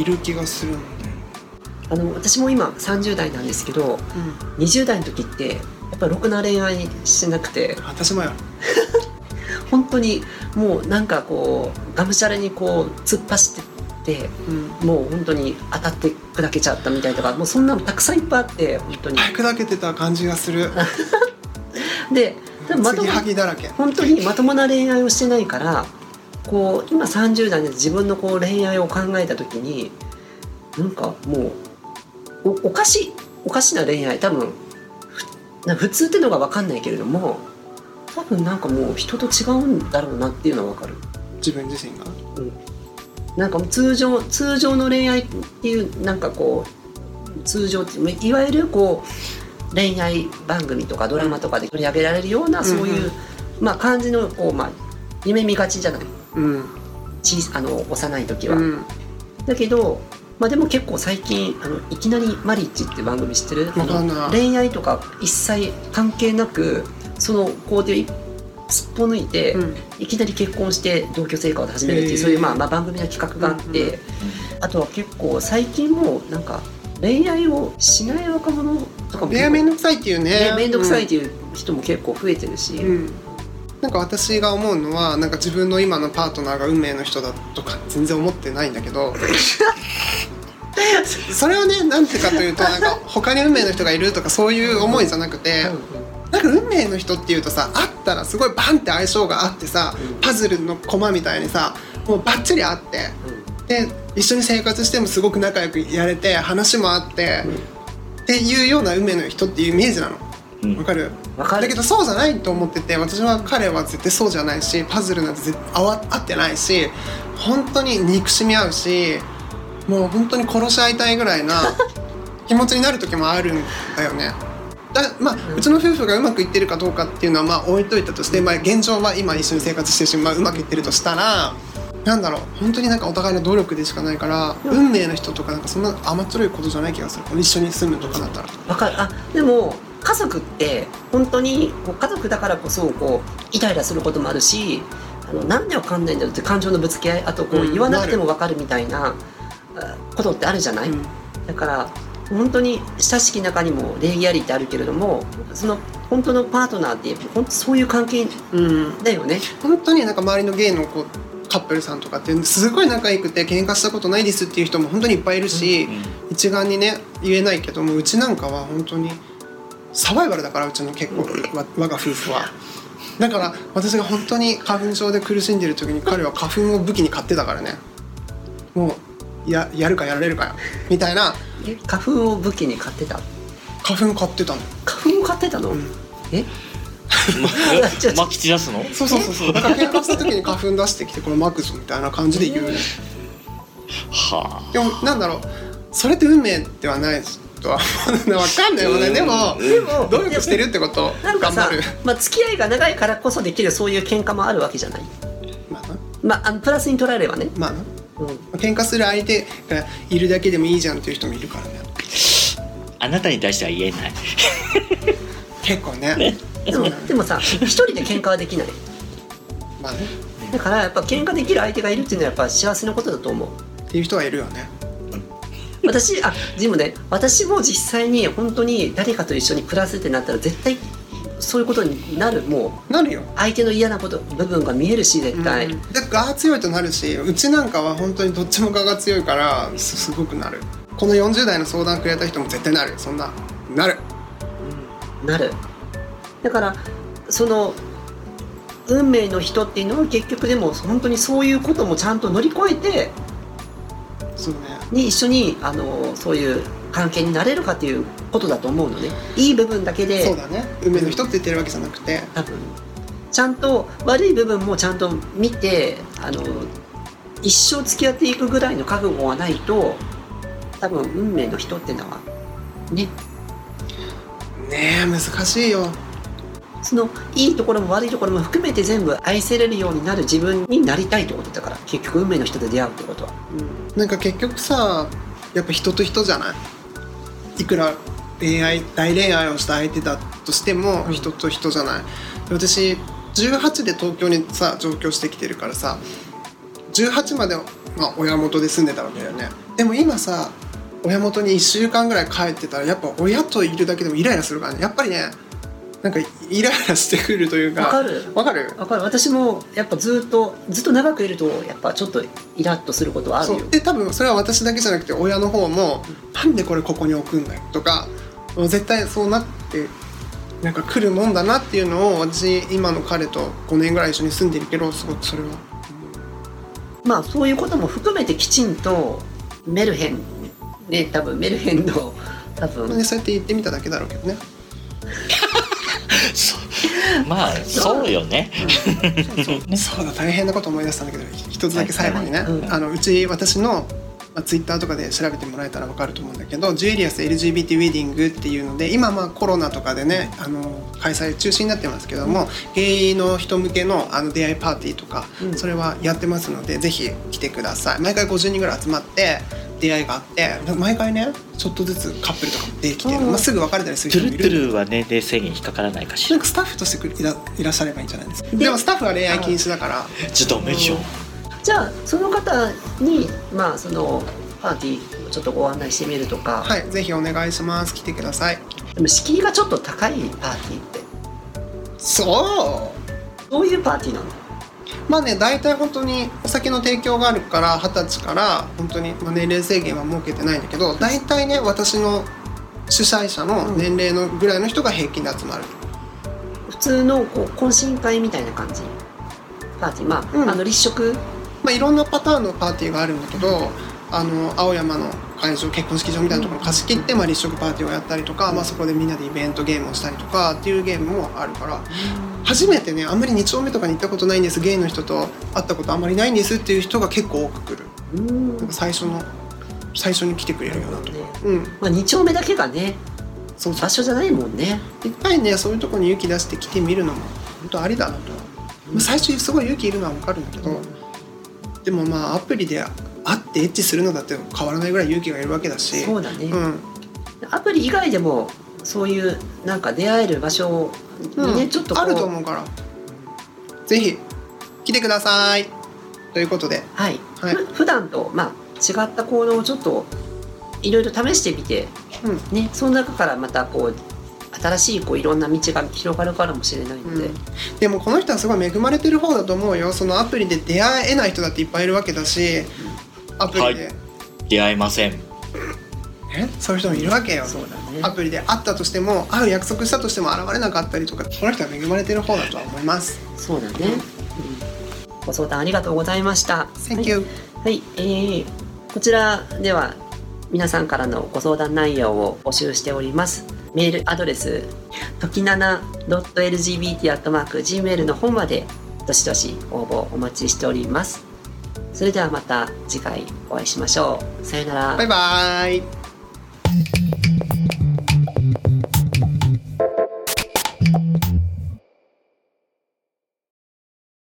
いる気がするんあの私も今30代なんですけどうん。20代の時ってやっぱりろくな恋愛してなくて。私もよ 本当にもうなんかこうがむしゃらにこう突っ走ってってうん。もう本当に当たって砕けちゃったみたいとかもうそんなのたくさんいっぱいあって本当に。砕けてた感じがする。でまとも継ぎはぎだらけ。本当にまともな恋愛をしてないからこう今30代で自分のこう恋愛を考えた時になんかもうおおかしいおかしな恋愛多分普通っていうのが分かんないけれども多分なんかもう人と違うんだろうなっていうのは分かる。自分自身が？なんかもう通常通常の恋愛っていうなんかこう通常っていわゆるこう恋愛番組とかドラマとかで取り上げられるようなそういう、うんうん。まあ感じのこうまあ夢見がちじゃないうん。小あの幼い時は、うん。だけどまあでも結構最近あのいきなりマリッジって番組知ってる？恋愛とか一切関係なくその工程を一すっぽ抜いて、うん。いきなり結婚して同居生活を始めるっていう、そういう、まあ、まあ番組の企画があって、うんうんあとは結構最近もうなんか恋愛をしない若者とかも恋愛めんどくさいっていうね。ね面倒くさいっていう人も結構増えてるし、うんうんなんか私が思うのはなんか自分の今のパートナーが運命の人だとか全然思ってないんだけど それはねなんてかというとなんか他に運命の人がいるとかそういう思いじゃなくてなんか運命の人っていうとさ会ったらすごいバンって相性があってさうんパズルのコマみたいにさもうバッチリあってで一緒に生活してもすごく仲良くやれて話もあって、っていうような運命の人っていうイメージなの。うんわかる？わかる。だけどそうじゃないと思ってて私は彼は絶対そうじゃないしパズルなんて絶合わ合ってないし本当に憎しみ合うしもう本当に殺し合いたいぐらいな 気持ちになる時もあるんだよね。だまあ、うちの夫婦がうまくいってるかどうかっていうのはまあ置いといたとして、まあ、現状は今一緒に生活してるし、まあ、うまくいってるとしたらなんだろう。本当になんかお互いの努力でしかないから運命の人とかなんかそんな甘っちょろいことじゃない気がする。一緒に住むとかだったら。わかる。あでも家族って本当に家族だからこそこうイライラすることもあるしあのなんでわかんないんだろうって感情のぶつけ合いあとこううん言わなくてもわかるみたいなあことってあるじゃない、うん。だから本当に親しき中にも礼儀ありってあるけれどもその本当のパートナーって本当そういう関係うんだよね。本当になんか周りのゲイの子カップルさんとかってすごい仲良くて喧嘩したことないですっていう人も本当にいっぱいいるし、一概にね言えないけどもうちなんかは本当にサバイバルだからうちの結構わ我が夫婦は。だから私が本当に花粉症で苦しんでる時に彼は花粉を武器に買ってたからね。もうややるかやられるかよ。みたいな。え花粉を武器に買ってた？花粉買ってたの、花粉を買ってたの、うん。え？え まき散らすの？そうそうそうそう。だから喧嘩した時に花粉出してきてこれマクぞみたいな感じで言う、はでもなんだろう。それって運命ではないとは分かんないよね。でもうん。でも努力してるってこと。なんかさ頑張る、まあ、付き合いが長いからこそできるそういう喧嘩もあるわけじゃない。まあな。まああのプラスに捉えればね、まあな。うん、喧嘩する相手がいるだけでもいいじゃんっていう人もいるからね。ああなたに対しては言えない。結構ね。でもでもさ一人で喧嘩はできない。まあね。だからやっぱ喧嘩できる相手がいるっていうのはやっぱ幸せなことだと思う。っていう人はいるよね私あジムね。私も実際に本当に誰かと一緒に暮らすってなったら絶対そういうことになる。もうなるよ。相手の嫌なこと部分が見えるし絶対、うん。で我が強いとなるしうちなんかは本当にどっちも我が強いからすすごくなる。この40代の相談くれた人も絶対なる。そんななる。なる。だからその運命の人っていうのは結局でも本当にそういうこともちゃんと乗り越えてね。に一緒にあのそういう関係になれるかっていうことだと思うのね。いい部分だけでそうだね。運命の人って言ってるわけじゃなくて。多分。ちゃんと悪い部分もちゃんと見てあの一生付き合っていくぐらいの覚悟がないと多分運命の人ってのはね。ねえ難しいよそのいいところも悪いところも含めて全部愛せれるようになる自分になりたいってことだから結局運命の人と出会うってことは、なんか結局さやっぱ人と人じゃない？いくら恋愛大恋愛をした相手だとしてもうん。人と人じゃない？私18で東京にさ上京してきてるからさ18までまあ、親元で住んでたわけだよね。でも今さ親元に1週間ぐらい帰ってたらやっぱ親といるだけでもイライラするからね。やっぱりねなんかイライラしてくるというか。わかる。わかる？わかる。私もやっぱずっとずっと長くいるとやっぱちょっとイラッとすることはあるよ。で多分それは私だけじゃなくて親の方も「なん。でこれここに置くんだよ」とか絶対そうなってなんか来るもんだなっていうのを私今の彼と5年ぐらい一緒に住んでるけどすごくそれはまあそういうことも含めてきちんとメルヘンね多分メルヘンの多分。ねそうやって言ってみただけだろうけどね まあそうよね。そう。だ大変なこと思い出したんだけど一つだけ最後にね、はい。はいうん。あのうち私の、まあ、ツイッターとかで調べてもらえたら分かると思うんだけどジュエリアス LGBT ウェディングっていうので今まあコロナとかでねあの開催中止になってますけども、ゲイの人向けのあの出会いパーティーとか、うん。それはやってますのでぜひ来てください毎回50人ぐらい集まって出会いがあって毎回ねちょっとずつカップルとかもできてまあ、すぐ別れたりするトゥ人もいる。ルトゥルは年齢制限引っかからないかしら。なんかスタッフとしてくいらいらっしゃればいいんじゃないですか。ででもスタッフは恋愛禁止だから。ちょっとダメじゃんじゃあその方にまあそのパーティーをちょっとご案内してみるとか、はいぜひお願いします。来てください。でも敷居がちょっと高いパーティーって。そう。どういうパーティーなの？まあね大体本当にお酒の提供があるから二十歳から本当に、まあ、年齢制限は設けてないんだけど大体ね私の主催者の年齢のぐらいの人が平均で集まる、普通のこう懇親会みたいな感じ？パーティー？まあ,、うん。あの立食？まあ、いろんなパターンのパーティーがあるんだけどあの青山の会場結婚式場みたいなところ貸し切って、まあ、立食パーティーをやったりとか、まあ、そこでみんなでイベントゲームをしたりとかっていうゲームもあるから初めてねあんまり2丁目とかに行ったことないんです。ゲイの人と会ったことあんまりないんですっていう人が結構多く来る。うん。なんか最初の最初に来てくれるようなとこねうん。まあ、2丁目だけがねそう場所じゃないもんね。一回ねそういうとこに勇気出して来てみるのも本当ありだなと。は、まあ最初すごい勇気いるのは分かるんだけど、でもまあアプリで会ってエッチするのだって変わらないぐらい勇気がいるわけだし。そうだね、うん。アプリ以外でもそういうなんか出会える場所にね、うん。ちょっとあると思うから。ぜひ来てください。ということで。はい、はい。ふ普段とまあ違った行動をちょっといろいろ試してみてうん。ねその中からまたこう新しいこういろんな道が広がるからもしれないので、うん。でもこの人はすごい恵まれてる方だと思うよ。そのアプリで出会えない人だっていっぱいいるわけだしアプリで、は出会えません。え？そういう人もいるわけよ。そうだね。アプリで。会ったとしても会う約束したとしても現れなかったりとかこの人は恵まれてる方だとは思います。そうだね、うん。ご相談ありがとうございました。Thank you、はい、えーこちらでは皆さんからのご相談内容を募集しております。メールアドレス、ときなな .lgbt.gmail の方までどしどし応募お待ちしております。それではまた次回お会いしましょう。さよなら。バイバイ